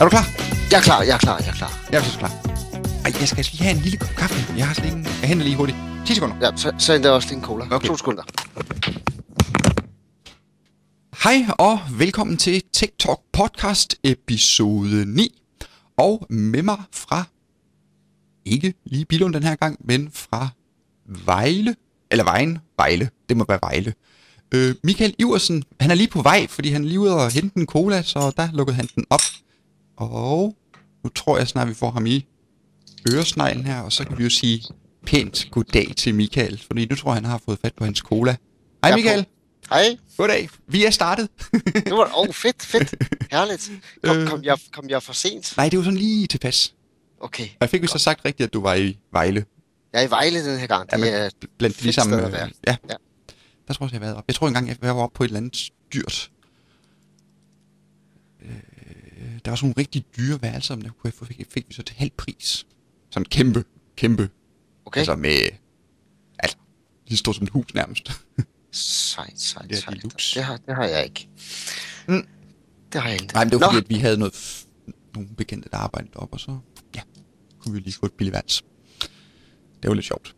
Er du klar? Jeg er klar, jeg er klar, jeg er klar. Jeg er så klar. Ej, jeg skal lige have en lille kop kaffe. Jeg har slet ingen... Jeg henter lige hurtigt. 10 sekunder. Ja, så, så endda også lige en cola. Okay. To sekunder. Hej og velkommen til TikTok podcast episode 9. Og med mig fra, ikke lige Bilund den her gang, men fra Vejle, eller Vejen, Vejle, det må være Vejle. Øh, Michael Iversen, han er lige på vej, fordi han er lige ude og hente en cola, så der lukkede han den op. Og nu tror jeg snart, vi får ham i øresneglen her, og så kan vi jo sige pænt goddag til Michael, fordi nu tror jeg, han har fået fat på hans cola. Hej Michael. Hej. goddag, vi er startet. Det var oh, fedt, fedt. Herligt. Kom, Øh. kom, jeg, kom jeg for sent? Nej, det var sådan lige tilpas. Okay. Og jeg fik jo så sagt rigtigt, at du var i Vejle. Jeg er i Vejle den her gang. Ja, Det men er, blandt fedt ligesom... sted at øh, være. Ja. Ja. Der tror jeg, jeg har været op. Jeg tror engang, jeg var oppe på et eller andet dyrt. Øh, der var sådan nogle rigtig dyre værelser, men der kunne jeg fik, fik vi så til halv pris. Sådan kæmpe, kæmpe. okay. Altså med... Altså, lige stort som et hus nærmest. Sejt, sejt, Det sejt. Det har, det har jeg ikke. Mm. Det har jeg ikke. Nej, men det var Nå, fordi, at vi havde noget, nogle bekendte, der arbejdede op, og så ja, kunne vi lige få et billigt værelse. Det var lidt sjovt.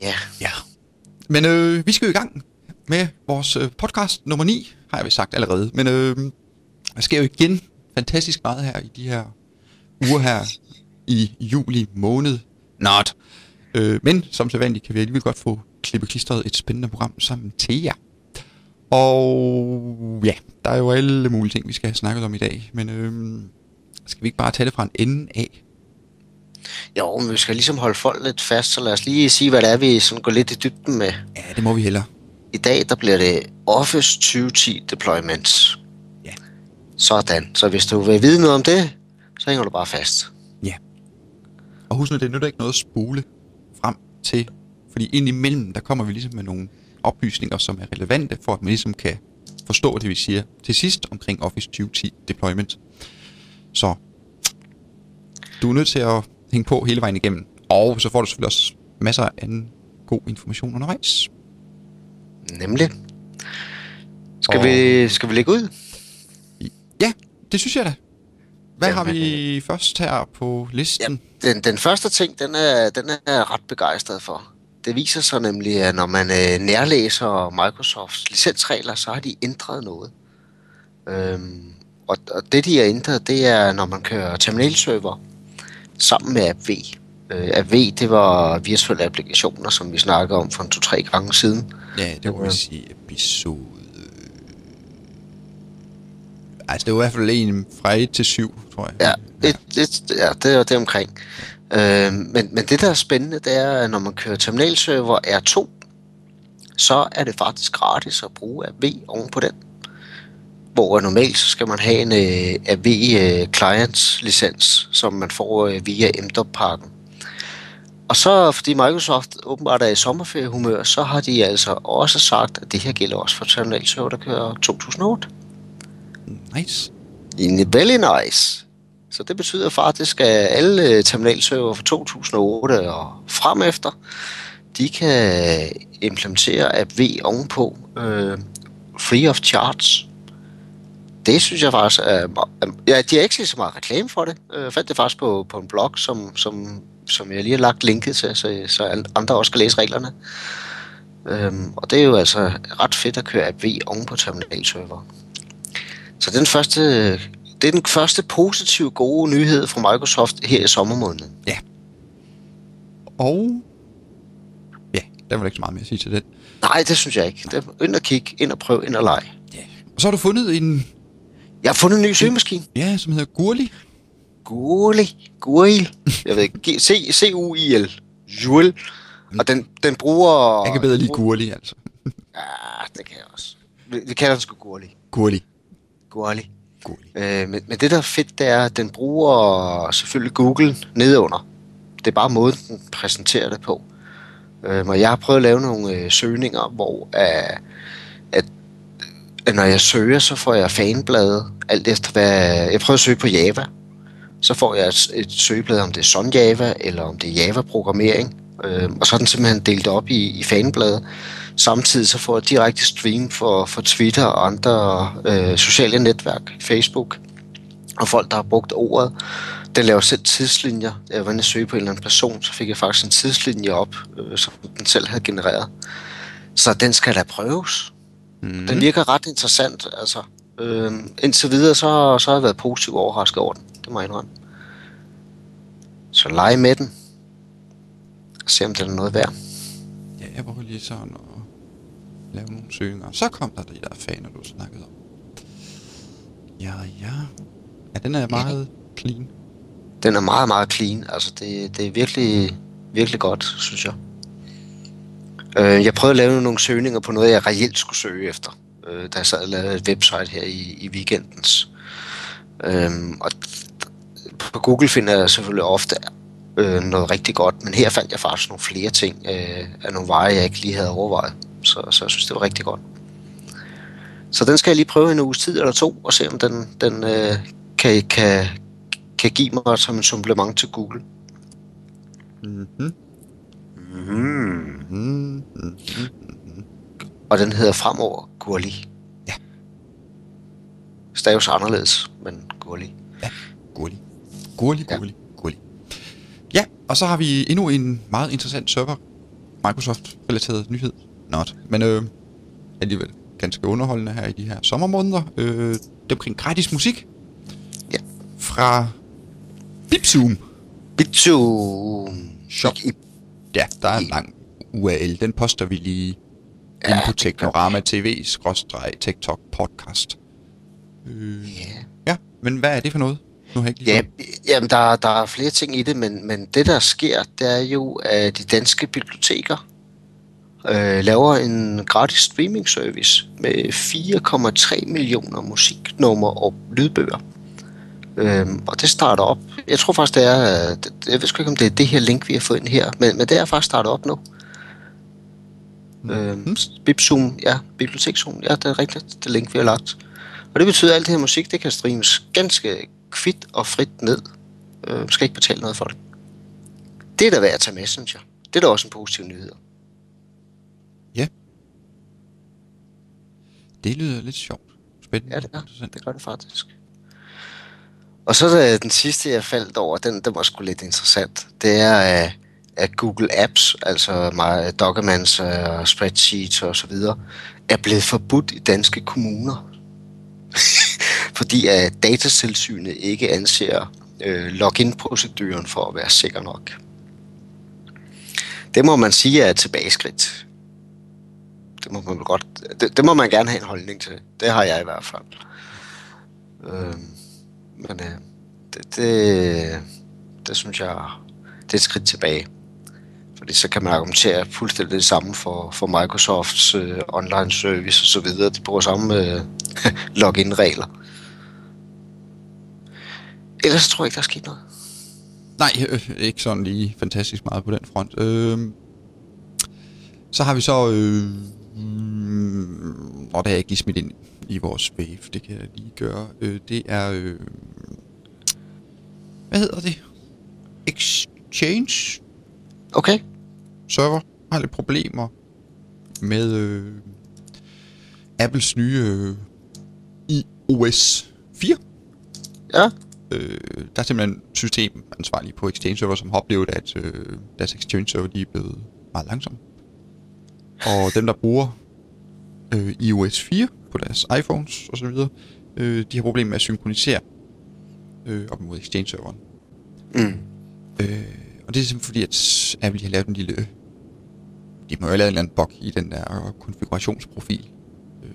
Ja, Ja. Men øh, vi skal jo i gang med vores øh, podcast nummer 9, har jeg vist sagt allerede. Men øh, der sker jo igen fantastisk meget her i de her uger her i juli måned. Not. Øh, men som sædvanligt kan vi alligevel godt få klippet klistret et spændende program sammen til jer. Og ja, der er jo alle mulige ting, vi skal have snakket om i dag. Men øh, skal vi ikke bare tage det fra en ende af? jo, men vi skal ligesom holde folk lidt fast, så lad os lige sige, hvad det er, vi sådan går lidt i dybden med. Ja, det må vi hellere. I dag, der bliver det Office 2010 deployments. Sådan. Så hvis du vil vide noget om det, så hænger du bare fast. Ja. Og husk nu, det nytter ikke noget at spole frem til, fordi indimellem, der kommer vi ligesom med nogle oplysninger, som er relevante, for at man ligesom kan forstå det, vi siger til sidst omkring Office 2010 deployment. Så du er nødt til at hænge på hele vejen igennem, og så får du selvfølgelig også masser af anden god information undervejs. Nemlig. Skal, Og- vi, skal vi lægge ud? Ja, det synes jeg da. Hvad Jamen, har vi først her på listen? Den, den første ting, den er, den er jeg ret begejstret for. Det viser sig nemlig, at når man øh, nærlæser Microsofts licensregler, så har de ændret noget. Øhm, og, og det, de har ændret, det er, når man kører terminalserver sammen med AppV. Øh, AppV, det var virtuelle applikationer, som vi snakkede om for en to-tre gange siden. Ja, det må vi sige episode... Altså, det var i hvert fald en fra 1 til 7, tror jeg. Ja, et, et, ja det er det omkring. Øh, men, men det, der er spændende, det er, at når man kører terminalserver R2, så er det faktisk gratis at bruge AV oven på den. Hvor normalt så skal man have en øh, AV øh, Clients licens, som man får øh, via MDOP-pakken. Og så, fordi Microsoft åbenbart er i sommerferiehumør, så har de altså også sagt, at det her gælder også for terminalserver, der kører 2008. Nice. Very nice. Så det betyder faktisk, at alle terminalserver fra 2008 og frem efter, de kan implementere AppV ovenpå øh, free of charge. Det synes jeg faktisk er... er- Ja, de har ikke så meget reklame for det. Jeg fandt det faktisk på, på en blog, som, som, som jeg lige har lagt linket til, så, så andre også kan læse reglerne. Øhm, og det er jo altså ret fedt at køre AppV oven på terminalserver. Så den første, det er den første positive gode nyhed fra Microsoft her i sommermåneden. Og... Ja, der var ikke så meget mere at sige til den. Nej, det synes jeg ikke. Det er ind og kig, ind og prøv, ind og lege. Ja. Og så har du fundet en... Jeg har fundet en ny søgemaskine. Ja, som hedder Gurli. Gurli. Guril. Jeg ved ikke. C-U-I-L. Juel. Og den, den bruger... Jeg kan bedre lide Gurli, altså. Ja, det kan jeg også. Vi, vi kalder den sgu Gurli. Gurli. Gurli. Gurli. Øh, men, men det, der er fedt, det er, at den bruger selvfølgelig Google nedenunder. Det er bare måden, den præsenterer det på. Øh, og jeg har prøvet at lave nogle øh, søgninger, hvor øh, at, at når jeg søger, så får jeg fanblade, alt efter hvad... Jeg prøver at søge på Java, så får jeg et, et søgeblad, om det er Sun Java, eller om det er Java-programmering. Øh, og så er den simpelthen delt op i, i fanblade. Samtidig så får jeg direkte stream for, for Twitter og andre øh, sociale netværk, Facebook. og folk, der har brugt ordet. Den laver selv tidslinjer. Jeg var inde og søge på en eller anden person, så fik jeg faktisk en tidslinje op, øh, som den selv havde genereret. Så den skal da prøves. Mm. Den virker ret interessant. Altså, øh, indtil videre, så, så har jeg været positivt overrasket over den. Det må jeg indrømme. Så lege med den. Og se, om den er noget værd. Ja, jeg prøver lige sådan lave nogle søgninger. Så kom der de der faner, du snakkede om. Ja, ja. Ja, den er meget ja. clean. Den er meget, meget clean. Altså, det, det er virkelig, virkelig godt, synes jeg. Øh, jeg prøvede at lave nogle søgninger på noget, jeg reelt skulle søge efter, øh, da jeg sad og lavede et website her i, i weekendens. Øh, og på Google finder jeg selvfølgelig ofte øh, noget rigtig godt, men her fandt jeg faktisk nogle flere ting øh, af nogle veje, jeg ikke lige havde overvejet. Så, så jeg synes, det var rigtig godt. Så den skal jeg lige prøve en uges tid eller to, og se om den, den øh, kan, kan, kan give mig som en supplement til Google. Mm-hmm. Mm. Mm-hmm. Og den hedder fremover Gurli. Ja. Staves anderledes, men Gurli. Ja, Gurli. Gurli, Gurli, ja. Gurli. Ja, og så har vi endnu en meget interessant server. Microsoft-relateret nyhed. Not. Men øh, alligevel ganske underholdende her i de her sommermåneder. Øh, det omkring gratis musik. Ja. Fra Bipzoom. Bipzoom. Shop. Ja, der er en lang URL. Den poster vi lige ja, på Teknorama TV, skråstreg, TikTok podcast. Øh, yeah. Ja, men hvad er det for noget? Nu har jeg ikke lige ja, jamen, der, der er flere ting i det, men, men det der sker, det er jo, at de danske biblioteker øh, laver en gratis streaming service med 4,3 millioner musiknumre og lydbøger. Øhm, og det starter op. Jeg tror faktisk, det er... Jeg ved ikke, om det er det her link, vi har fået ind her, men, men det er faktisk startet op nu. Mm. Øhm, Bibzoom, ja, Bibliotekszoom, ja, det er rigtigt, det link, vi har lagt. Og det betyder, at alt det her musik, det kan streames ganske kvidt og frit ned. Øh, skal ikke betale noget for det. Det er da værd at tage med, synes jeg. Det er da også en positiv nyhed. Ja. Det lyder lidt sjovt. Spændende. Ja, det, er. det gør det faktisk. Og så er den sidste, jeg faldt over, den, den var sgu lidt interessant. Det er, at Google Apps, altså Documents og Spreadsheets og så videre, er blevet forbudt i danske kommuner. Fordi at datatilsynet ikke anser øh, login-proceduren for at være sikker nok. Det må man sige er et tilbageskridt. Det må man godt, det, det må man gerne have en holdning til. Det har jeg i hvert fald. Øh, men øh, det, det, det synes jeg, det er et skridt tilbage. Fordi så kan man argumentere fuldstændig det samme for, for Microsofts øh, online service og så videre. De bruger samme øh, login-regler. Ellers tror jeg ikke, der er sket noget. Nej, øh, ikke sådan lige fantastisk meget på den front. Øh, så har vi så... Øh, mm, og det er ikke lige smidt ind i vores wave, det kan jeg lige gøre. Øh, det er... Øh, hvad hedder det? Exchange? Okay. Server har lidt problemer med øh, Apples nye øh, iOS 4. Ja. Øh, der er simpelthen systemansvarlige på Exchange Server, som har oplevet, at øh, deres Exchange Server de er blevet meget langsomme. Og dem, der bruger øh, iOS 4 på deres iPhones osv., øh, de har problemer med at synkronisere øh, op mod Exchange-serveren. Mm. Øh, og det er simpelthen fordi, at Apple har lavet en lille... De må jo have lavet en eller anden bug i den der konfigurationsprofil. Øh,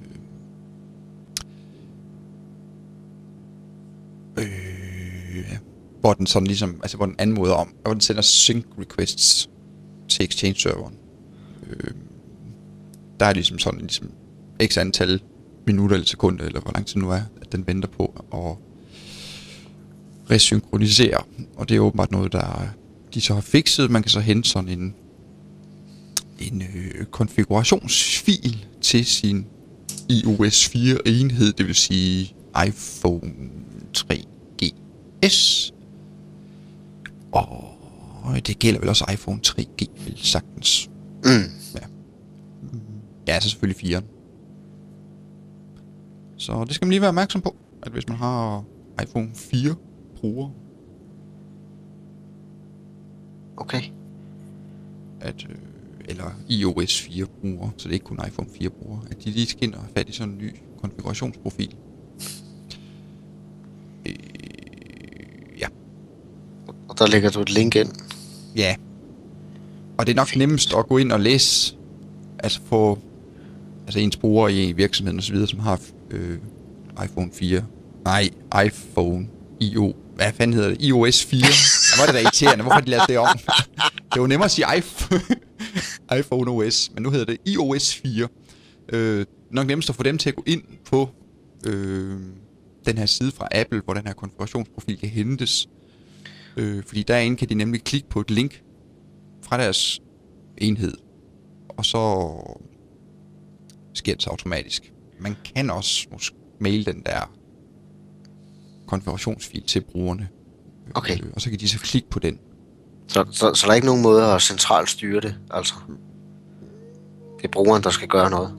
øh, hvor den sådan ligesom, altså hvor den anmoder om, hvor den sender sync requests til Exchange-serveren. Øh, der er ligesom sådan, ligesom x antal minutter eller sekunder, eller hvor lang tid nu er, at den venter på at resynkronisere. Og det er åbenbart noget, der de så har fikset. Man kan så hente sådan en, en øh, konfigurationsfil til sin iOS 4 enhed, det vil sige iPhone 3GS. Og det gælder vel også iPhone 3G, vel sagtens. Mm. Ja. Så selvfølgelig 4'eren. Så det skal man lige være opmærksom på, at hvis man har iPhone 4 brugere, Okay. at, øh, eller iOS 4 brugere, så det er ikke kun iPhone 4 brugere, at de lige have fat i sådan en ny konfigurationsprofil. Øh, ja, Og der lægger du et link ind. Ja. Og det er nok nemmest at gå ind og læse, altså få altså ens bruger i virksomheden osv., som har øh, iPhone 4. Nej, iPhone IO. Hvad fanden hedder det? iOS 4. Ja, var det da irriterende. Hvorfor har de lavet det om? Det var nemmere at sige iPhone, iPhone OS, men nu hedder det iOS 4. Øh, nok nemmest at få dem til at gå ind på øh, den her side fra Apple, hvor den her konfigurationsprofil kan hentes. Øh, fordi derinde kan de nemlig klikke på et link fra deres enhed, og så sker det så automatisk. Man kan også måske mail den der konfigurationsfil til brugerne. Okay. Øh, og så kan de så klikke på den. Så, så, så der er ikke nogen måde at centralt styre det, altså? Det er brugeren, der skal gøre noget.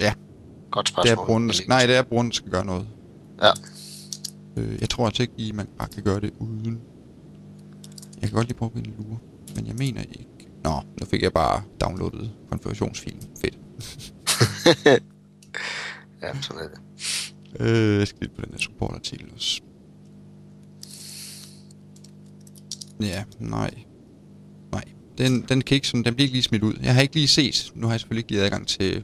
Ja, Godt det spørgsmål. er brugeren, der skal, nej, det er brugeren, der skal gøre noget. Ja. Øh, jeg tror altså ikke, lige, man bare kan gøre det uden. Jeg kan godt lige prøve at lure, men jeg mener ikke. Nå, nu fik jeg bare downloadet konfigurationsfilen. Fedt. ja, sådan er det. Øh, jeg skal lige på den her supportartikel også. Ja, nej. Nej, den, den kan ikke sådan, den bliver ikke lige smidt ud. Jeg har ikke lige set, nu har jeg selvfølgelig lige adgang til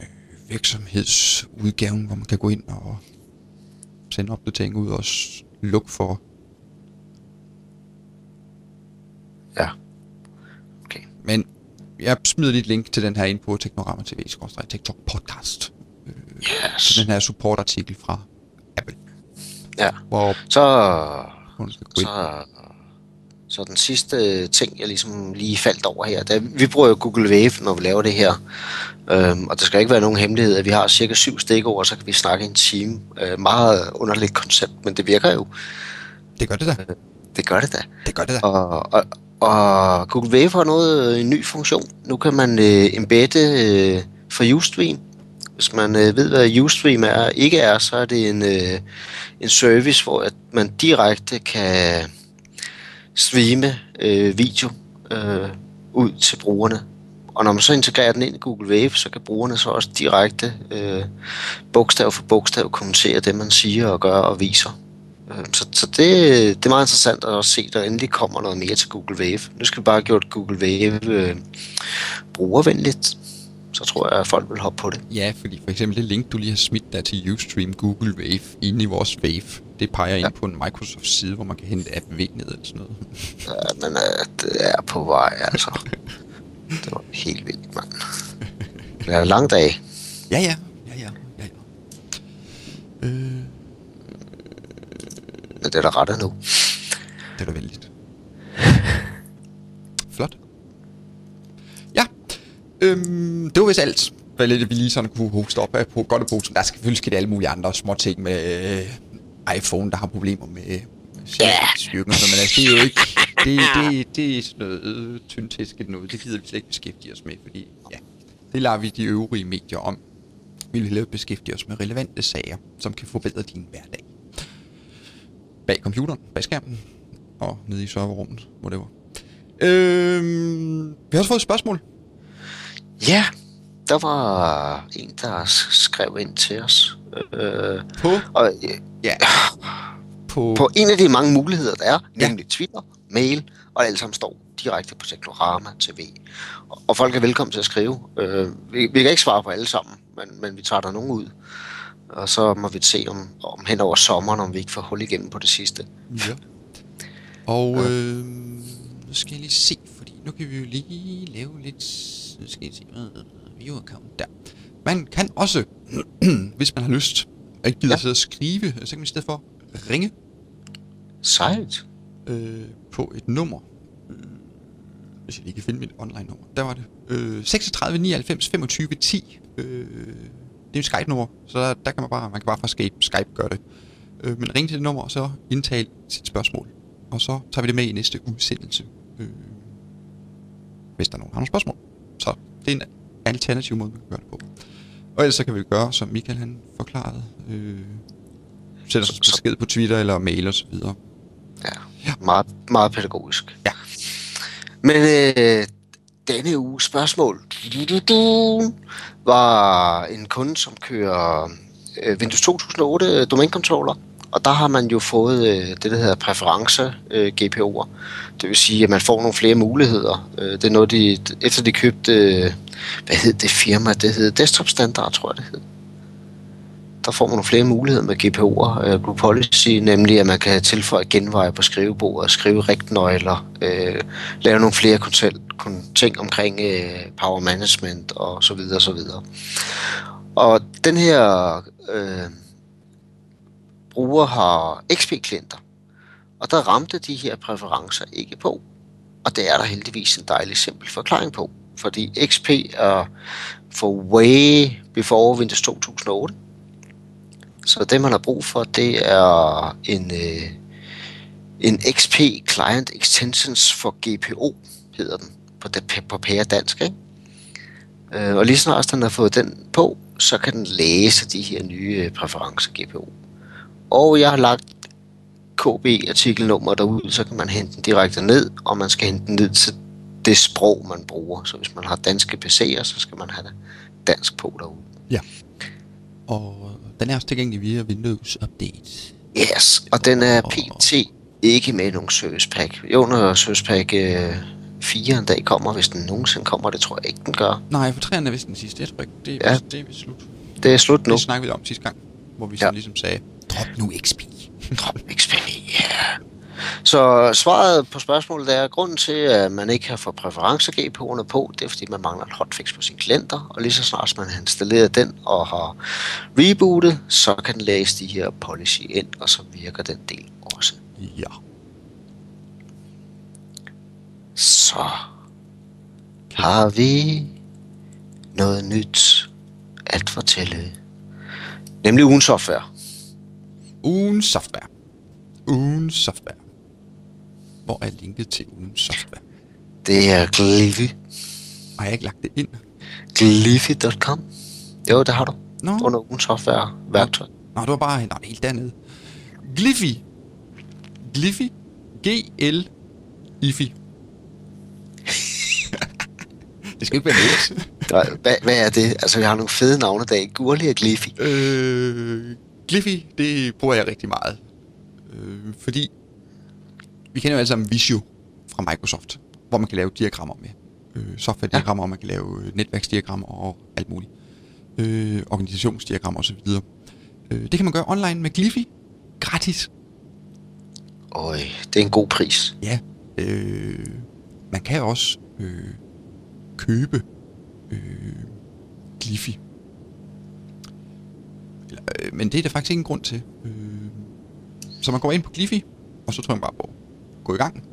øh, virksomhedsudgaven, hvor man kan gå ind og sende opdateringer ud og lukke for. Ja. Okay. Men jeg smider lige et link til den her ind på Teknorama TV, TikTok podcast. Øh, Yes. til den her supportartikel fra Apple, Ja. hvor Så, så, så den sidste ting, jeg ligesom lige faldt over her, det er, vi bruger jo Google Wave, når vi laver det her. Øhm, og der skal ikke være nogen hemmelighed, at vi har cirka syv stikord, og så kan vi snakke i en time. Øh, meget underligt koncept, men det virker jo. Det gør det da. Det gør det da. Det gør det da. Og, og, og Google Wave har noget, øh, en ny funktion. Nu kan man øh, embedde øh, fra Ustream. Hvis man øh, ved, hvad Ustream er, ikke er, så er det en, øh, en service, hvor at man direkte kan streame øh, video øh, ud til brugerne. Og når man så integrerer den ind i Google Wave, så kan brugerne så også direkte øh, bogstav for bogstav kommentere det, man siger og gør og viser. Øh, Så, så det, det er meget interessant at se, at der endelig kommer noget mere til Google Wave. Nu skal vi bare have gjort Google Wave øh, brugervenligt. Så tror jeg, at folk vil hoppe på det. Ja, fordi for eksempel det link, du lige har smidt der til Ustream Google Wave inde i vores Wave, det peger ind på en Microsoft-side, hvor man kan hente app ned eller sådan noget. Ja, men øh, det er på vej, altså. Det var helt vildt, mand. Det er en lang dag. Ja, ja. Ja, ja. ja, ja. Øh, Men det er der rettet nu. det er da venligt. Flot. Ja. Øhm, det var vist alt, hvad lidt vi lige sådan kunne hoste op af på godt på. Der skal selvfølgelig ske alle mulige andre små ting med øh, iPhone, der har problemer med Ja. styrken og sådan, men altså, det er jo ikke, det, det, det er sådan noget øh, tyndtæsket noget, det gider vi slet ikke beskæftige os med, fordi ja, det lader vi de øvrige medier om. Vi vil hellere beskæftige os med relevante sager, som kan forbedre din hverdag. Bag computeren, bag skærmen, og nede i serverrummet, whatever. Øhm, vi har også fået et spørgsmål. Ja, der var en, der skrev ind til os. Øh, På, og øh, ja, på, på en af de mange muligheder, der er, Ja. nemlig Twitter, mail, og alt sammen står direkte på Teknorama TV. Og, og folk er velkommen til at skrive. Øh, vi, vi kan ikke svare på alle sammen, men, men vi tager der nogen ud. Og så må vi se om, om hen over sommeren, om vi ikke får hul igennem på det sidste. Ja. Og øh, nu skal jeg lige se, fordi nu kan vi jo lige lave lidt... Nu skal jeg se... Øh, view account der. Man kan også, hvis man har lyst, og ikke gider Ja. ja. sidde og skrive, så kan man i stedet for ringe Sejt. øh, på et nummer. Øh, hvis jeg lige kan finde mit online nummer. Der var det. Øh, 36 99 25 10. Øh, det er et Skype-nummer, så der, der kan man bare, man kan bare fra Skype, Skype gøre det. Øh, men ring til det nummer, og så indtal sit spørgsmål. Og så tager vi det med i næste udsendelse. Øh, hvis der er nogen, der har nogle spørgsmål. Så det er en alternativ måde, man kan gøre det på. Og ellers så kan vi gøre, som Michael han forklarede. Øh, sætter os besked på Twitter eller mail og så videre. Ja, ja. Meget, meget pædagogisk. Ja. Men øh, denne uge spørgsmål var en kunde, som kører øh, Windows 2008 øh, domænekontroller. Og der har man jo fået øh, det, der hedder præference øh, GPO'er. Det vil sige, at man får nogle flere muligheder. Øh, det er noget, de, efter de købte, øh, hvad hed det firma? Det hed Desktop Standard, tror jeg det hed. Der får man nogle flere muligheder med GPO'er. Øh, Group Policy, nemlig at man kan tilføje genveje på skrivebordet, skrive rigtnøgler, øh, lave nogle flere ting omkring øh, power management og så videre og så videre. Og den her øh, bruger har XP-klienter, og der ramte de her præferencer ikke på. Og det er der heldigvis en dejlig simpel forklaring på, fordi XP er for way before Windows 2008. Så det, man har brug for, det er en, øh, en XP Client Extensions for GPO, hedder den på, på pære dansk. Ikke? Øh, og lige snart den har fået den på, så kan den læse de her nye øh, præferencer GPO. Og jeg har lagt KB-artikelnummer derude, så kan man hente den direkte ned, og man skal hente den ned til det sprog, man bruger. Så hvis man har danske PC'er, så skal man have det dansk på derude. Ja. Og den er også tilgængelig via Windows Update. Yes, og den er pt. ikke med nogen service pack. Jo, når service pack øh, 4 en dag kommer, hvis den nogensinde kommer, det tror jeg ikke, den gør. Nej, for 3 er vist den sidste. Jeg tror ikke, det er, ja. vist, det er vist slut. Det er slut nu. Det snakkede vi om sidste gang, hvor vi ja. ligesom sagde, drop nu XP. drop XP, ja. Yeah. Så svaret på spørgsmålet er, at grunden til, at man ikke har fået præferencer GPU'erne på, det er, fordi man mangler en hotfix på sine klienter, og lige så snart man har installeret den og har rebootet, så kan den læse de her policy ind, og så virker den del også. Ja. Så har vi noget nyt at fortælle. Nemlig ugen software. Ugen software. Ugen software. Hvor er linket til ugen software? Det er Gliffy. Har jeg ikke lagt det ind? Gliffy.com. Jo, det har du. Nå. Under ugen software værktøj. Nå, det var bare nej, helt dernede. Gliffy. Gliffy. G-L-Iffy. Det skal ikke være let. hvad, hvad er det? Altså, vi har nogle fede navne der. Gurli og Gliffy. Øh, Gliffy, det bruger jeg rigtig meget. Øh, fordi vi kender jo alle sammen Visio fra Microsoft, hvor man kan lave diagrammer med. Øh, software-diagrammer, ja. man kan lave øh, netværksdiagrammer og alt muligt. Øh, organisationsdiagrammer osv. Øh, det kan man gøre online med Gliffy. Gratis. Øj, det er en god pris. Ja. Øh, man kan også øh, købe øh, Gliffy. Øh, men det er der faktisk ingen grund til. Øh, så man går ind på Gliffy, og så tror man bare på gå i gang.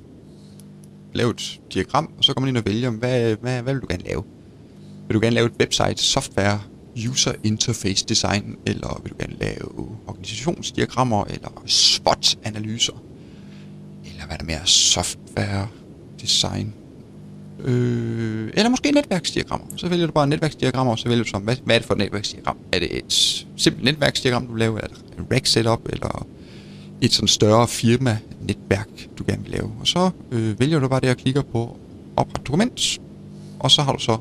Lav et diagram, og så går man ind og vælger, hvad, hvad, hvad vil du gerne lave? Vil du gerne lave et website, software, user interface design, eller vil du gerne lave organisationsdiagrammer, eller SWOT-analyser, eller hvad der mere, software design, øh, eller måske netværksdiagrammer. Så vælger du bare netværksdiagrammer, og så vælger du som, hvad, hvad er det for et netværksdiagram? Er det et simpelt netværksdiagram, du laver, er det en rack setup, eller et sådan større firma-netværk, du gerne vil lave. Og så øh, vælger du bare det og klikker på opret dokument, og så har du så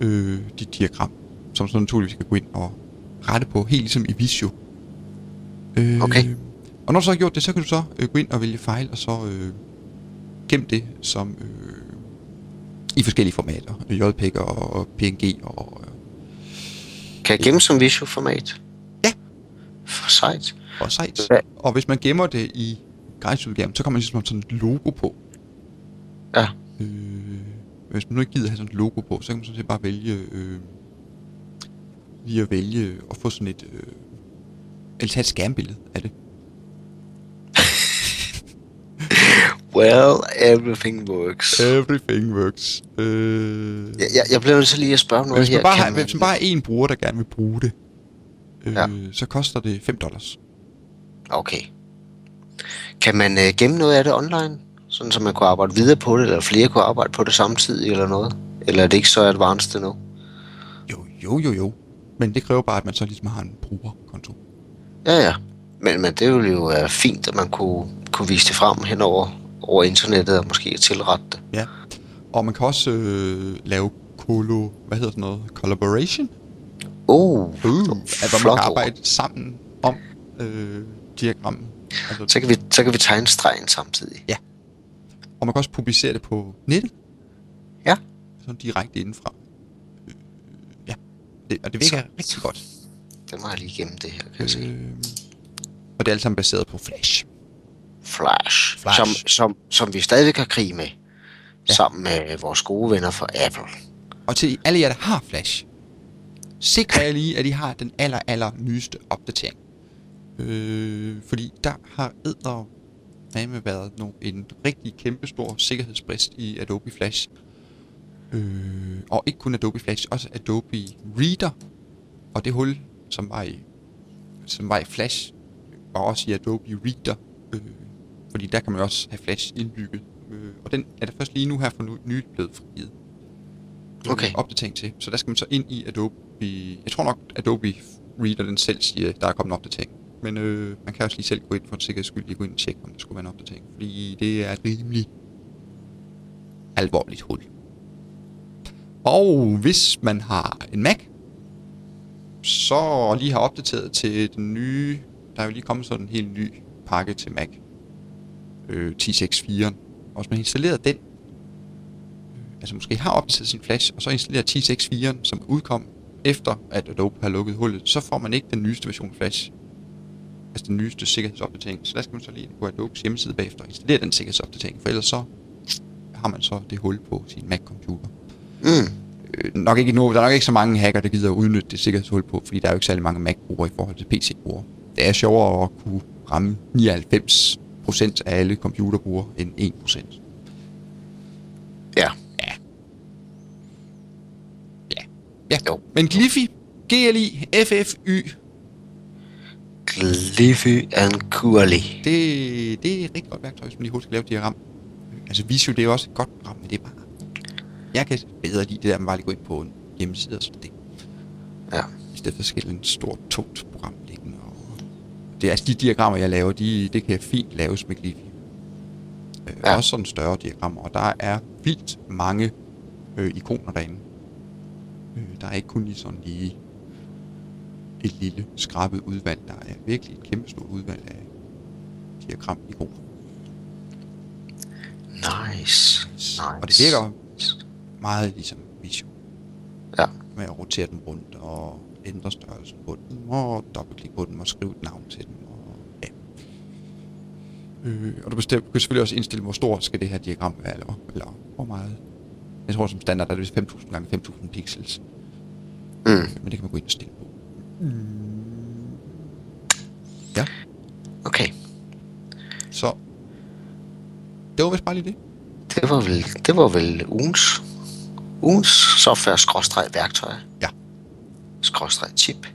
øh, dit diagram, som så naturligvis skal gå ind og rette på, helt ligesom i Visio. Øh, okay. Og når du så har gjort det, så kan du så øh, gå ind og vælge file, og så øh, gemme det som øh, i forskellige formater. JPEG og PNG og... Øh, kan jeg gemme som Visio-format? Ja. For sejt og sejt. Ja. Og hvis man gemmer det i gratisudgaven, så kan man ligesom sådan et logo på. Ja. Øh, hvis man nu ikke gider have sådan et logo på, så kan man sådan set bare vælge øh, lige at vælge at få sådan et øh, eller tage et skærmbillede af det. Well, everything works. Everything works. Øh... Jeg, jeg, jeg bliver nødt til lige at spørge noget hvis her. Bare har, man... Hvis man bare er en bruger, der gerne vil bruge det, øh, ja. så koster det 5 dollars. Okay. Kan man øh, gemme noget af det online? Sådan, så man kunne arbejde videre på det, eller flere kunne arbejde på det samtidig, eller noget? Eller er det ikke så advanced endnu? Jo, jo, jo, jo. Men det kræver bare, at man så ligesom har en brugerkonto. Ja, ja. Men, men det ville jo være fint, at man kunne, kunne vise det frem hen over, over internettet og måske tilrette det. Ja. Og man kan også øh, lave kolo, hvad hedder sådan noget, collaboration? Oh, Uh, at hvor man kan arbejde sammen om øh, diagrammet. Altså, Så kan, vi, så kan vi tegne stregen samtidig. Ja. Og man kan også publicere det på nettet. Ja. Sådan direkte indenfra. Øh, ja. Det, og det virker Så- rigtig godt. Det må jeg lige gemme det her, kan jeg se. Øh, og det er alt sammen baseret på Flash. Flash, Som, som, som vi stadig kan krige med. Ja. Sammen med vores gode venner fra Apple. Og til alle jer, der har Flash, sikrer jeg lige, at I har den aller, aller nyeste opdatering. Øh, fordi der har æder med været no, en rigtig kæmpestor sikkerhedsbrist i Adobe Flash. Øh, og ikke kun Adobe Flash, også Adobe Reader. Og det hul, som var i, som var i Flash, var også i Adobe Reader. Fordi der kan man også have Flash indbygget. Øh, og den er der først lige nu her for nu, blevet frigivet Okay. opdatering til. Så der skal man så ind i Adobe. Jeg tror nok, Adobe Reader den selv siger, at der er kommet en opdatering. Men øh, man kan også lige selv gå ind for en sikkerheds skyld, lige gå ind og tjekke, om der skulle være en opdatering. Fordi det er et rimelig alvorligt hul. Og hvis man har en Mac, så lige har opdateret til den nye, der er jo lige kommet sådan en helt ny pakke til Mac. Øh, 10.6.4'eren. Og hvis man installerer den, altså måske har opdateret sin flash, og så installerer 10.6.4'eren, som udkom efter, at Adobe har lukket hullet, så får man ikke den nyeste version Flash. Altså den nyeste sikkerhedsopdatering. Så der skal man så lige på Adobes hjemmeside bagefter og installere den sikkerhedsopdatering, for ellers så har man så det hul på sin Mac-computer. Mm. Øh, nok ikke nu, der er nok ikke så mange hacker, der gider at udnytte det sikkerhedshul på, fordi der er jo ikke særlig mange Mac-brugere i forhold til PC-brugere. Det er sjovere at kunne ramme 99% af alle computerbrugere end 1%. Ja. Ja. Ja. Ja. Jo. Men Gliffy, G-L-I-F-F-Y, Gliffy and Curly. det, det er et rigtig godt værktøj, man lige hurtigt skal lave diagram. Altså Visio, det er også et godt program, men det er bare... Jeg kan bedre lide det der, man bare lige gå ind på en hjemmeside og sådan det. Ja. I stedet for at skille en stort, tungt program det er altså de diagrammer, jeg laver, de, det kan fint laves med Gliffy. Øh, Ja. Også sådan større diagrammer, og der er vildt mange øh, ikoner derinde. Øh, der er ikke kun lige sådan lige et lille skrabet udvalg. Der er virkelig et kæmpe stort udvalg af diagram-ikoner. Nice. nice. Og det virker meget ligesom Visio. Ja. Med at rotere den rundt og ændre størrelsen på den, og dobbeltklik på den og skrive et navn til den. Og, ja. øh, og du bestemmer, kan selvfølgelig også indstille, hvor stort skal det her diagram være, eller, eller hvor meget. Jeg tror som standard er det vist 5.000 gange 5.000 pixels. Mm. Men det kan man gå ind og stille på. Ja, Okay. så det var vist bare lige det. Det var vel, det var vel ugens, ugens software-værktøj. Ja. Chip.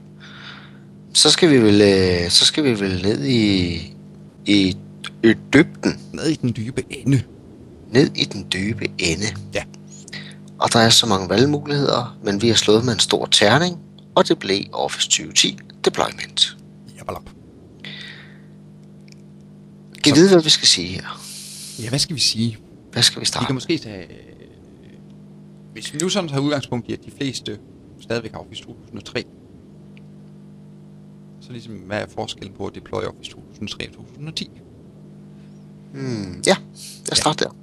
Så skal vi vel, øh, så skal vi vel ned i, i, i dybden. Ned i den dybe ende. Ned i den dybe ende. Ja. Og der er så mange valgmuligheder, men vi har slået med en stor terning, og det blev Office 2010 Deployment. I Så- vide, hvad vi skal sige her? Ja, hvad skal vi sige? Hvad skal vi Vi starte? kan måske tage... øh, Hvis vi nu sådan tager udgangspunkt i, at de fleste stadigvæk Office 2003, så ligesom, hvad er forskellen på at deploye Office 2003 og 2010? Hmm, ja, jeg starter der.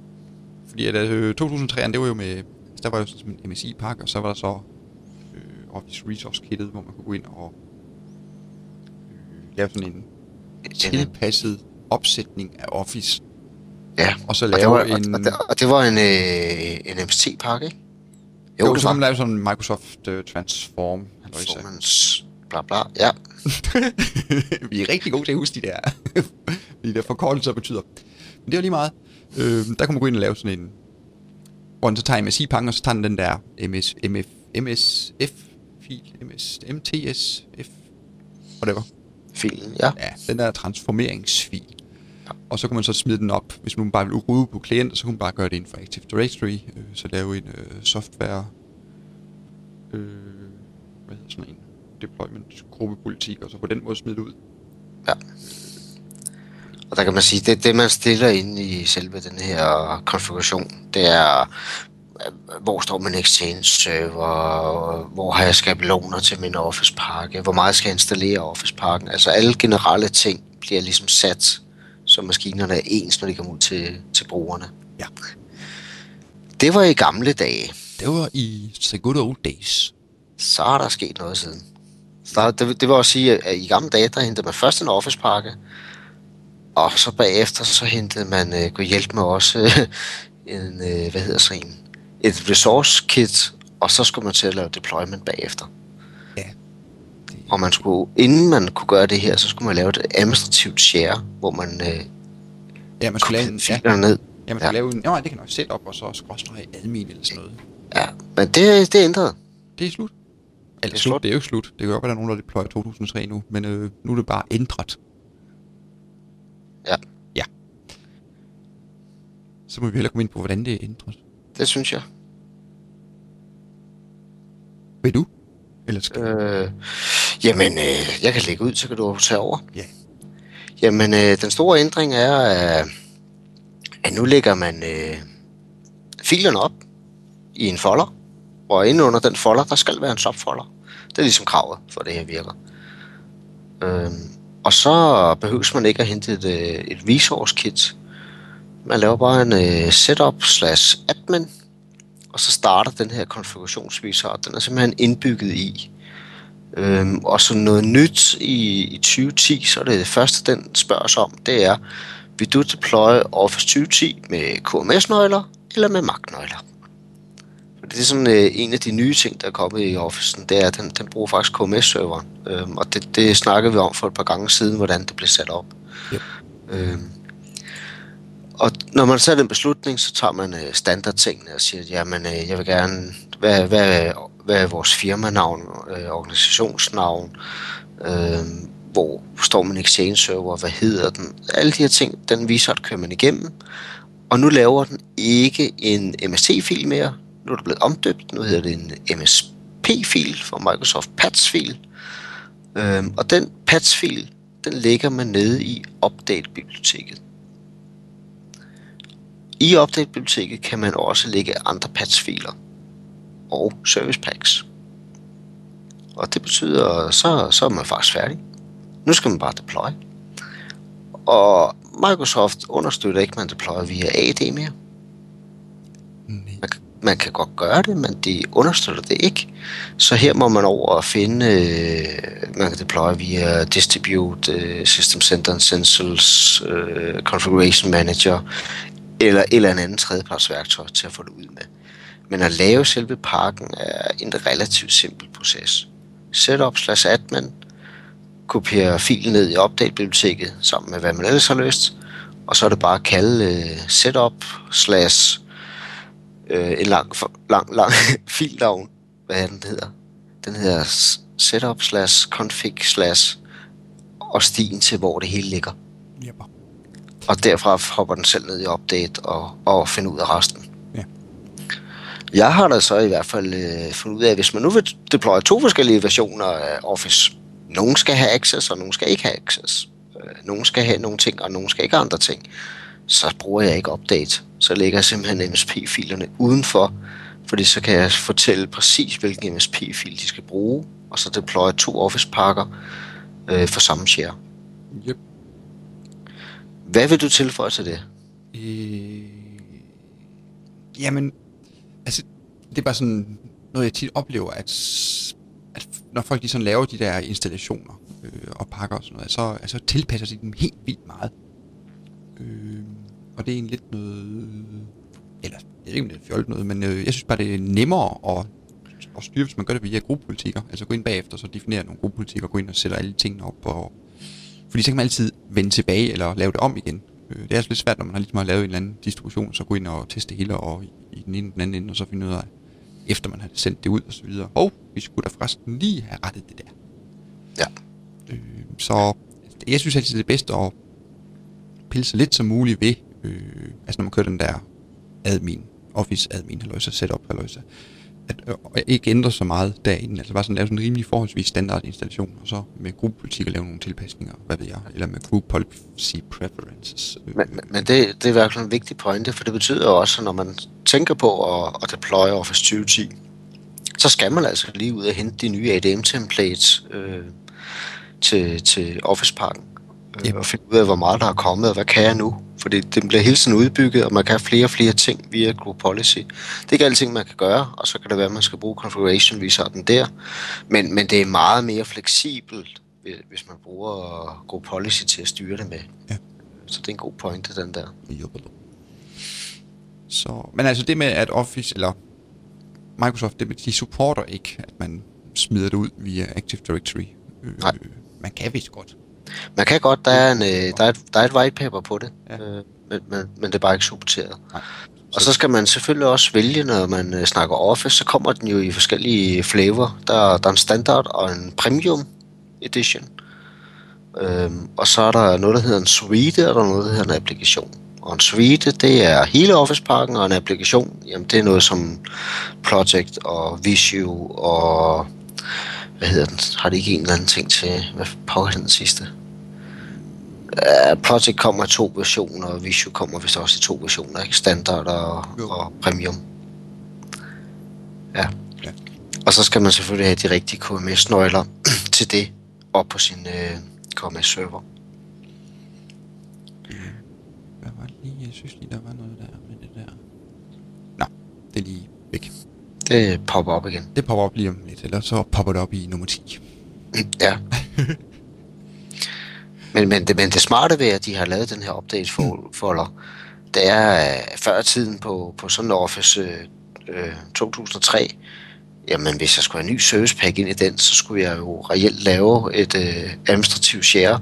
Fordi at, øh, 2003'eren, det var jo med... altså, Der var jo sådan en MSI-pakke, og så var der så øh, Office Resource Kittet, hvor man kunne gå ind og øh, lave sådan en tilpasset opsætning af Office. Ja, Og så og det lave var, en... og, og, det, og det var en, øh, en MST-pakke, ikke? Jo, Jo, det så var. kunne man lave sådan en Microsoft uh, Transform. Performance, bla bla, ja. vi er rigtig gode til at huske de der, de der forkortelser betyder. Men det er jo lige meget. Øh, der kan man gå ind og lave sådan en, hvor den så tager MSI-pakken, og så tager den den der MS, MF, MSF-fil, MS, MTSF, whatever. Filen, ja. Ja, den der transformeringsfil. Og så kan man så smide den op, hvis man bare vil rydde på klienter, så kan man bare gøre det inden for Active Directory, øh, så lave en øh, software, øh, hvad hedder sådan en, deployment gruppepolitik, og så på den måde smide det ud. Ja. Og der kan man sige, det det man stiller ind i selve den her konfiguration, det er, øh, hvor står min exchange server, hvor har jeg skabeloner til min office pakke, hvor meget skal jeg installere office pakken, altså alle generelle ting bliver ligesom sat, så maskinerne er ens, når de kommer ud til, til brugerne. Ja. Det var i gamle dage. Det var i the good old days. Så har der sket noget siden. Så der, det, det vil også sige, at i gamle dage, der hentede man først en office pakke, og så bagefter, så hentede man, øh, kunne hjælpe med også øh, en, øh, hvad hedder så en, et resource kit, og så skulle man til at lave deployment bagefter. Ja. Og man skulle, inden man kunne gøre det her, så skulle man lave et administrativt share, hvor man øh, Ja, man skulle lave en, ja, ned. ja, man skulle lave en, nej, det kan nok sætte op, og så skråstrege admin eller sådan noget. Ja, men det, det ændrede. Det er slut. Eller Det er slut, slut. det er jo ikke slut. Det kan godt være, der er nogen, der deployer 2003 nu, men øh, nu er det bare ændret. Ja, Ja. Så må vi hellere komme ind på, hvordan det er ændret. det synes jeg. Vil du? Eller skal Øh, jamen, øh, jeg kan lægge ud, så kan du tage over. Ja. Jamen, øh, den store ændring er, øh, at nu lægger man øh, filerne op i en folder, og inde under den folder, der skal være en subfolder. Det er ligesom kravet, for det her virker. Øhm, og så behøves man ikke at hente et, øh, et resource kit. Man laver bare en øh, setup slash admin, og så starter den her konfigurationsvisor. Den er simpelthen indbygget i. Øhm, og så noget nyt i, i 2010, så er det, første, den spørger sig om, det er, vil du deploye Office 2010 med KMS-nøgler eller med Mac-nøgler? Det er sådan øh, en af de nye ting, der er kommet i Office'en, det er, at den, den bruger faktisk KMS-serveren. Øhm, og det, det snakkede vi om for et par gange siden, hvordan det blev sat op. Yep. Øhm, og når man tager den beslutning, så tager man øh, standardtingene og siger, jamen øh, jeg vil gerne, hvad, hvad, hvad er vores firmanavn, øh, organisationsnavn, øh, hvor står min exchange server, hvad hedder den, alle de her ting, den viser, at kører man igennem, og nu laver den ikke en MST-fil mere, nu er det blevet omdøbt, nu hedder det en MSP-fil for Microsoft Patch-fil, øhm, og den patch-fil, den lægger man nede i update-biblioteket. I update-biblioteket kan man også lægge andre patch-filer og service packs. Og det betyder, så, så er man faktisk færdig. Nu skal man bare deploy. Og Microsoft understøtter ikke, at man deployer via AD mere. Man, man kan godt gøre det, men de understøtter det ikke. Så her må man over og finde, øh, man kan deploye via Distribute, øh, System Center Essentials, øh, Configuration Manager, eller et eller andet tredjepartsværktøj til at få det ud med. Men at lave selve pakken er en relativt simpel proces. Setup slash admin, kopiere filen ned i update-biblioteket sammen med hvad man ellers har lyst, og så er det bare at kalde øh, setup slash øh, en lang, lang, lang filnavn. Hvad er den hedder? Den hedder setup slash config slash og stien til, hvor det hele ligger. Yep. Og derfra hopper den selv ned i update og, og finder ud af resten. Jeg har da så i hvert fald øh, fundet ud af, at hvis man nu vil deploye to forskellige versioner af Office, nogen skal have access, og nogen skal ikke have access. Øh, nogen skal have nogle ting, og nogen skal ikke have andre ting. Så bruger jeg ikke update. Så lægger jeg simpelthen MSP-filerne udenfor, fordi så kan jeg fortælle præcis, hvilken MSP-fil de skal bruge, og så deploye to Office-pakker øh, for samme share. Yep. Hvad vil du tilføje til det? Øh, jamen, altså, det er bare sådan noget, jeg tit oplever, at, at når folk lige sådan laver de der installationer øh, og pakker og sådan noget, så altså, tilpasser de dem helt vildt meget. Øh, og det er en lidt noget... Eller, jeg ved ikke, om det er fjollet noget, men øh, jeg synes bare, det er nemmere at, at styre, hvis man gør det via gruppepolitikker. Altså gå ind bagefter, så definere nogle gruppepolitikker, gå ind og sætter alle tingene op. Og, fordi så kan man altid vende tilbage eller lave det om igen. Øh, det er altså lidt svært, når man har ligesom har lavet en eller anden distribution, så gå ind og teste hele og i, den ene og den anden ende, og så finde ud af, efter man har sendt det ud og så videre. Og vi skulle da forresten lige have rettet det der. Ja. Øh, så jeg synes altid, det er bedst at pille så lidt som muligt ved, øh, altså når man kører den der admin, office admin, halløjsa, setup, halløjsa, at øh, ikke ændre så meget derinde. Altså bare sådan lave sådan en rimelig forholdsvis standard installation, og så med gruppepolitik at lave nogle tilpasninger, hvad ved jeg, eller med group policy preferences. Øh, Men, men- det, det er virkelig en vigtig pointe, for det betyder også, at når man tænker på at, at deploye Office 2010, så skal man altså lige ud og hente de nye ADM-templates øh, til, til Office-pakken. Ja. Øh, og finde ud af, hvor meget der er kommet, og hvad kan jeg nu? Fordi den bliver hele tiden udbygget, og man kan have flere og flere ting via Group Policy. Det er ikke alting, man kan gøre, og så kan det være, at man skal bruge configuration den der. Men, men det er meget mere fleksibelt, hvis- man bruger Group Policy til at styre det med. Ja. Så det er en god pointe, den der. Jubbelo. Så, men altså det med, at Office, eller Microsoft, det, de supporter ikke, at man smider det ud via Active Directory. Øh, Nej. Man kan vist godt. Man kan godt, der er, en, øh, der er, et, der er et white paper på det, Ja. øh, men, men, men det er bare ikke supporteret. Nej. Og så skal man selvfølgelig også vælge, når man øh, snakker Office, så kommer den jo i forskellige flavor. Der, der er en standard og en premium edition. Øhm, og så er der noget, der hedder en suite, og der er noget, der hedder en applikation. Og en suite, det er hele Office-pakken, og en applikation, jamen det er noget som Project og Visio og... Hvad hedder den? Har det ikke en eller anden ting til? Hvad pokker den sidste? Uh, Project kommer i to versioner, og Visio kommer vist også i to versioner, ikke? Standard og, Jo. og Premium. Ja. Ja. Og så skal man selvfølgelig have de rigtige KMS-nøgler til det op på sin øh, KMS-server. Hvad var det lige? Jeg synes lige, der var noget der med det der. Nå, det er lige væk. Det popper op igen. Det popper op lige om lidt, eller så popper det op i nummer 10. Ja. men, men, det, men det smarte ved, at de har lavet den her update fol- folder, det er øh, før tiden på, på sådan en Office øh, øh, 2003, jamen hvis jeg skulle have en ny service pack ind i den, så skulle jeg jo reelt lave et øh, administrativt share,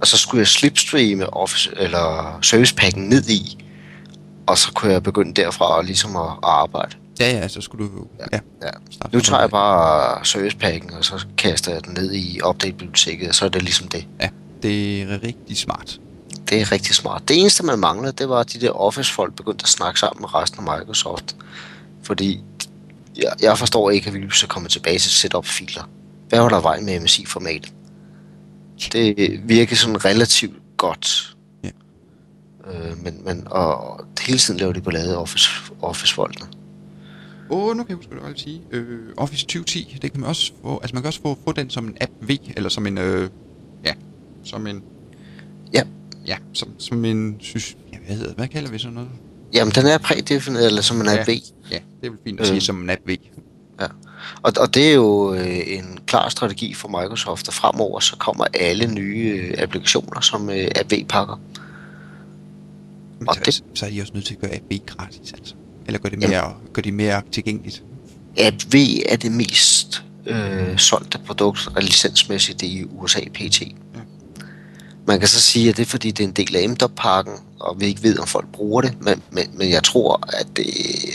og så skulle jeg slipstreame Office, eller service packen ned i, og så kunne jeg begynde derfra ligesom at, at arbejde. Ja, ja, så skulle du jo... Ja, Ja. starte Nu tager jeg bare servicepakken, og så kaster jeg den ned i update-biblioteket, og så er det ligesom det. Ja, det er rigtig smart. Det er rigtig smart. Det eneste, man manglede, det var, at de der Office-folk begyndte at snakke sammen med resten af Microsoft. Fordi jeg, jeg forstår ikke, at vi så komme tilbage til setup-filer. Hvad var der vej med MSI-formatet? Det virker sådan relativt godt. Ja. Øh, men, men og hele tiden laver de ballade Office, Office-folkene. Åh, oh, nu kan jeg huske, hvad jeg vil sige. Øh, Office 2010, det kan man også få... Altså, man kan også få, få den som en app V, eller som en... Øh, som en... Ja. Ja, som, som en... Synes, ja, hvad hedder Hvad kalder vi sådan noget? Jamen, den er prædefineret, eller som en Ja. ja. V. Ja, det er vel fint at sige Øh. som en V. Ja. Og, og det er jo øh, en klar strategi for Microsoft, at fremover så kommer alle nye øh, applikationer som øh, AV-pakker. Men og så, det- så, er de også nødt til at gøre V gratis, altså. Eller gør det mere, gør det mere tilgængeligt. AV er det mest øh, solgte produkt licensmæssigt i USA PT. Man kan så sige, at det er fordi, det er en del af MDOP-pakken, og vi ikke ved, om folk bruger det, men, men, men jeg tror, at det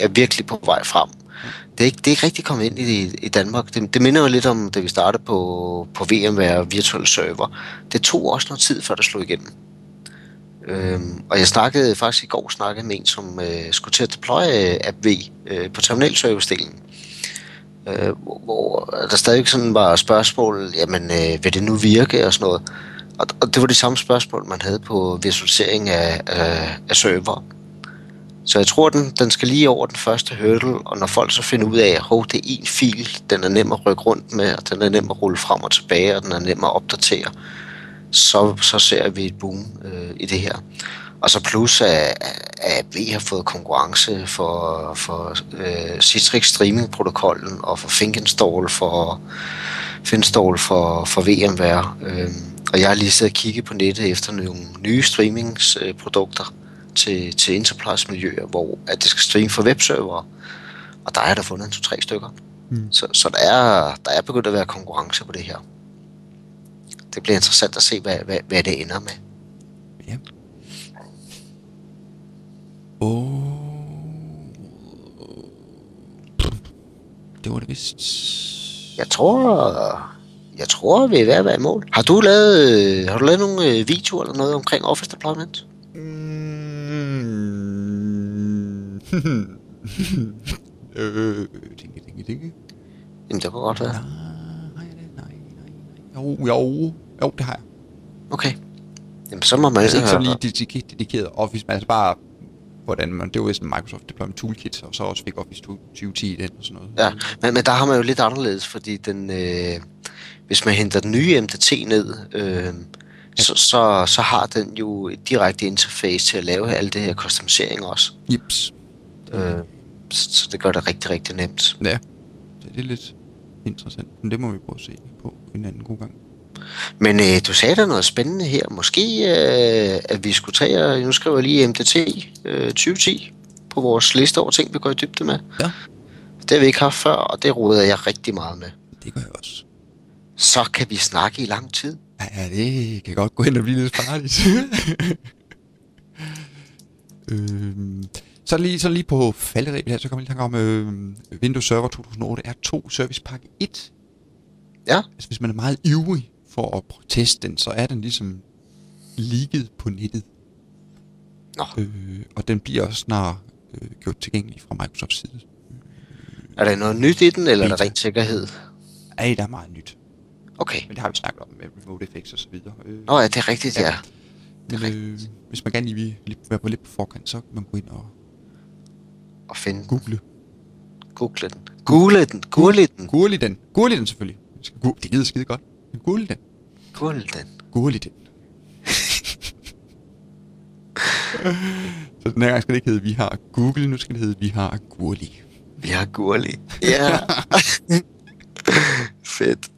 er virkelig på vej frem. Det er ikke, det er ikke rigtig kommet ind i, i Danmark. Det, det minder jo lidt om, da vi startede på, på VMware Virtual Server. Det tog også noget tid, før det slog igennem. Øhm, og jeg snakkede faktisk i går snakkede med en, som øh, skulle til at deploye øh, App AppV øh, på terminalservice-delen. Øh, hvor, hvor der stadig sådan var spørgsmål, jamen øh, vil det nu virke og sådan noget. Og, og det var det samme spørgsmål, man havde på visualisering af, af, af server. Så jeg tror, den, den skal lige over den første hurdle, og når folk så finder ud af, at oh, det er en fil, den er nem at rykke rundt med, og den er nem at rulle frem og tilbage, og den er nem at opdatere, så, så ser vi et boom øh, i det her. Og så plus, at, at vi har fået konkurrence for, for øh, Citrix streaming-protokollen og for Finkenstall for, Finstall for, for VMware. Øh, og jeg har lige siddet og kigget på nettet efter nogle nye streamingsprodukter til, til enterprise-miljøer, hvor at det skal streame for webserver. Og der er der fundet en to-tre stykker. Mm. Så, så der, er, der er begyndt at være konkurrence på det her. Det bliver interessant at se, hvad, hvad, hvad det ender med. Ja. Åh... Det var det vist... Jeg tror, jeg tror, vi er ved at være i mål. Har du lavet, har du lavet nogle øh, videoer eller noget omkring Office Deployment? Mm. Øh, tænke, tænke, tænke. Jamen, det kunne godt være. Nej. Nej, nej, nej. Jo, jo, jo, det har jeg. Okay. Jamen, så må man Altså ikke høre- sådan lige dedikeret, dedikeret Office, men altså bare, hvordan man, det var vist sådan en Microsoft Deployment Toolkit, og så også fik Office 2010 i den og sådan noget. Ja, men, men der har man jo lidt anderledes, fordi den, øh, hvis man henter den nye MDT ned, øh, så, så, så har den jo et direkte interface til at lave alt det her customisering også. Jips. Øh, så, så det gør det rigtig, rigtig nemt. Ja, så det er lidt interessant, men det må vi prøve at se på en anden god gang. Men øh, du sagde der noget spændende her. Måske øh, at vi skulle tage, og nu skriver jeg lige MDT øh, 2010 på vores liste over ting, vi går i dybde med. Ja. Det har vi ikke haft før, og det råder jeg rigtig meget med. Det gør jeg også. Så kan vi snakke i lang tid. Ja, det kan godt gå hen og blive lidt farligt. øhm, så lige, så lige på falderæbet her, så kommer jeg lige tanke om øh, Windows Server 2008 er 2 Service Pack 1. Ja, Altså hvis man er meget ivrig for at teste den, så er den ligesom ligget på nettet. Nå. Øh, og den bliver også snart øh, gjort tilgængelig fra Microsofts side. er der noget nyt i den, eller er der Beta. rent sikkerhed? Ej, der er meget nyt. Okay. Men det har vi snakket om med remote effects og så videre. Øh, Nå ja, det er rigtigt, ja. men øh, hvis man gerne lige vil være på lidt på forkant, så kan man gå ind og Og finde google. Google den. Google den. Google den. Google den. Google den selvfølgelig. Det lyder skide godt. Men Google den. Google den. Google den. så den her gang skal det ikke hedde, vi har Google, nu skal det hedde, vi har Google. Vi har Google. Ja. Fedt.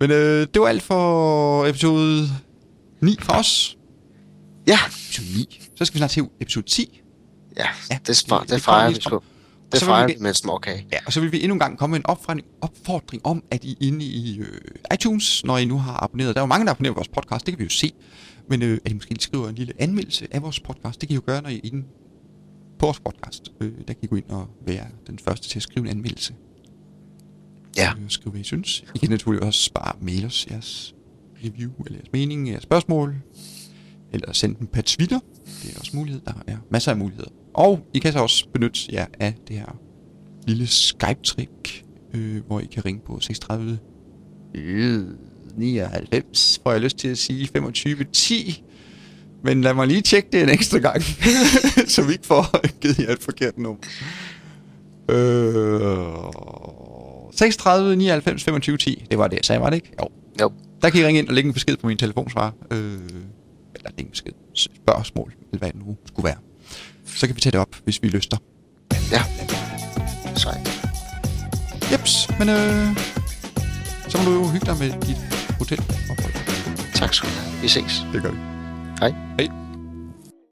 Men øh, det var alt for episode 9 fra os. Ja. Episode 9. Så skal vi snart til episode 10. Ja, Ja, det, spar, det- det fejrer vi sgu. Det fejrer vi- med en småkage. Ja, og så vil vi endnu en gang komme med en opfordring, opfordring om, at I inde i øh, iTunes, når I nu har abonneret, der er jo mange, der abonnerer på vores podcast, det kan vi jo se, men øh, at I måske skriver en lille anmeldelse af vores podcast, det kan I jo gøre, når I er inde på vores podcast. Øh, der kan I gå ind og være den første til at skrive en anmeldelse. Ja. Øh, skrive, hvad I synes. I kan naturligvis også bare mail os jeres review, eller jeres mening, jeres spørgsmål, eller send dem på Twitter. Det er også mulighed. Der er masser af muligheder. Og I kan så også benytte jer af det her lille Skype-trick, øh, hvor I kan ringe på 36 99, øh, får jeg lyst til at sige 25 10. Men lad mig lige tjekke det en ekstra gang, så vi ikke får givet jer et forkert nummer. Øh, 36 99 25 10, det var det, jeg sagde, var det ikke? Jo. Jo. Der kan I ringe ind og lægge en besked på min telefonsvar. Øh, eller lægge en besked. Spørgsmål, eller hvad det nu skulle være. Så kan vi tage det op, hvis vi lyster. Ja. Sejt. Jeps, men øh, så må du jo hygge dig med dit hotel. Tak skal du have. Vi ses. Det gør vi. Hej. Hej.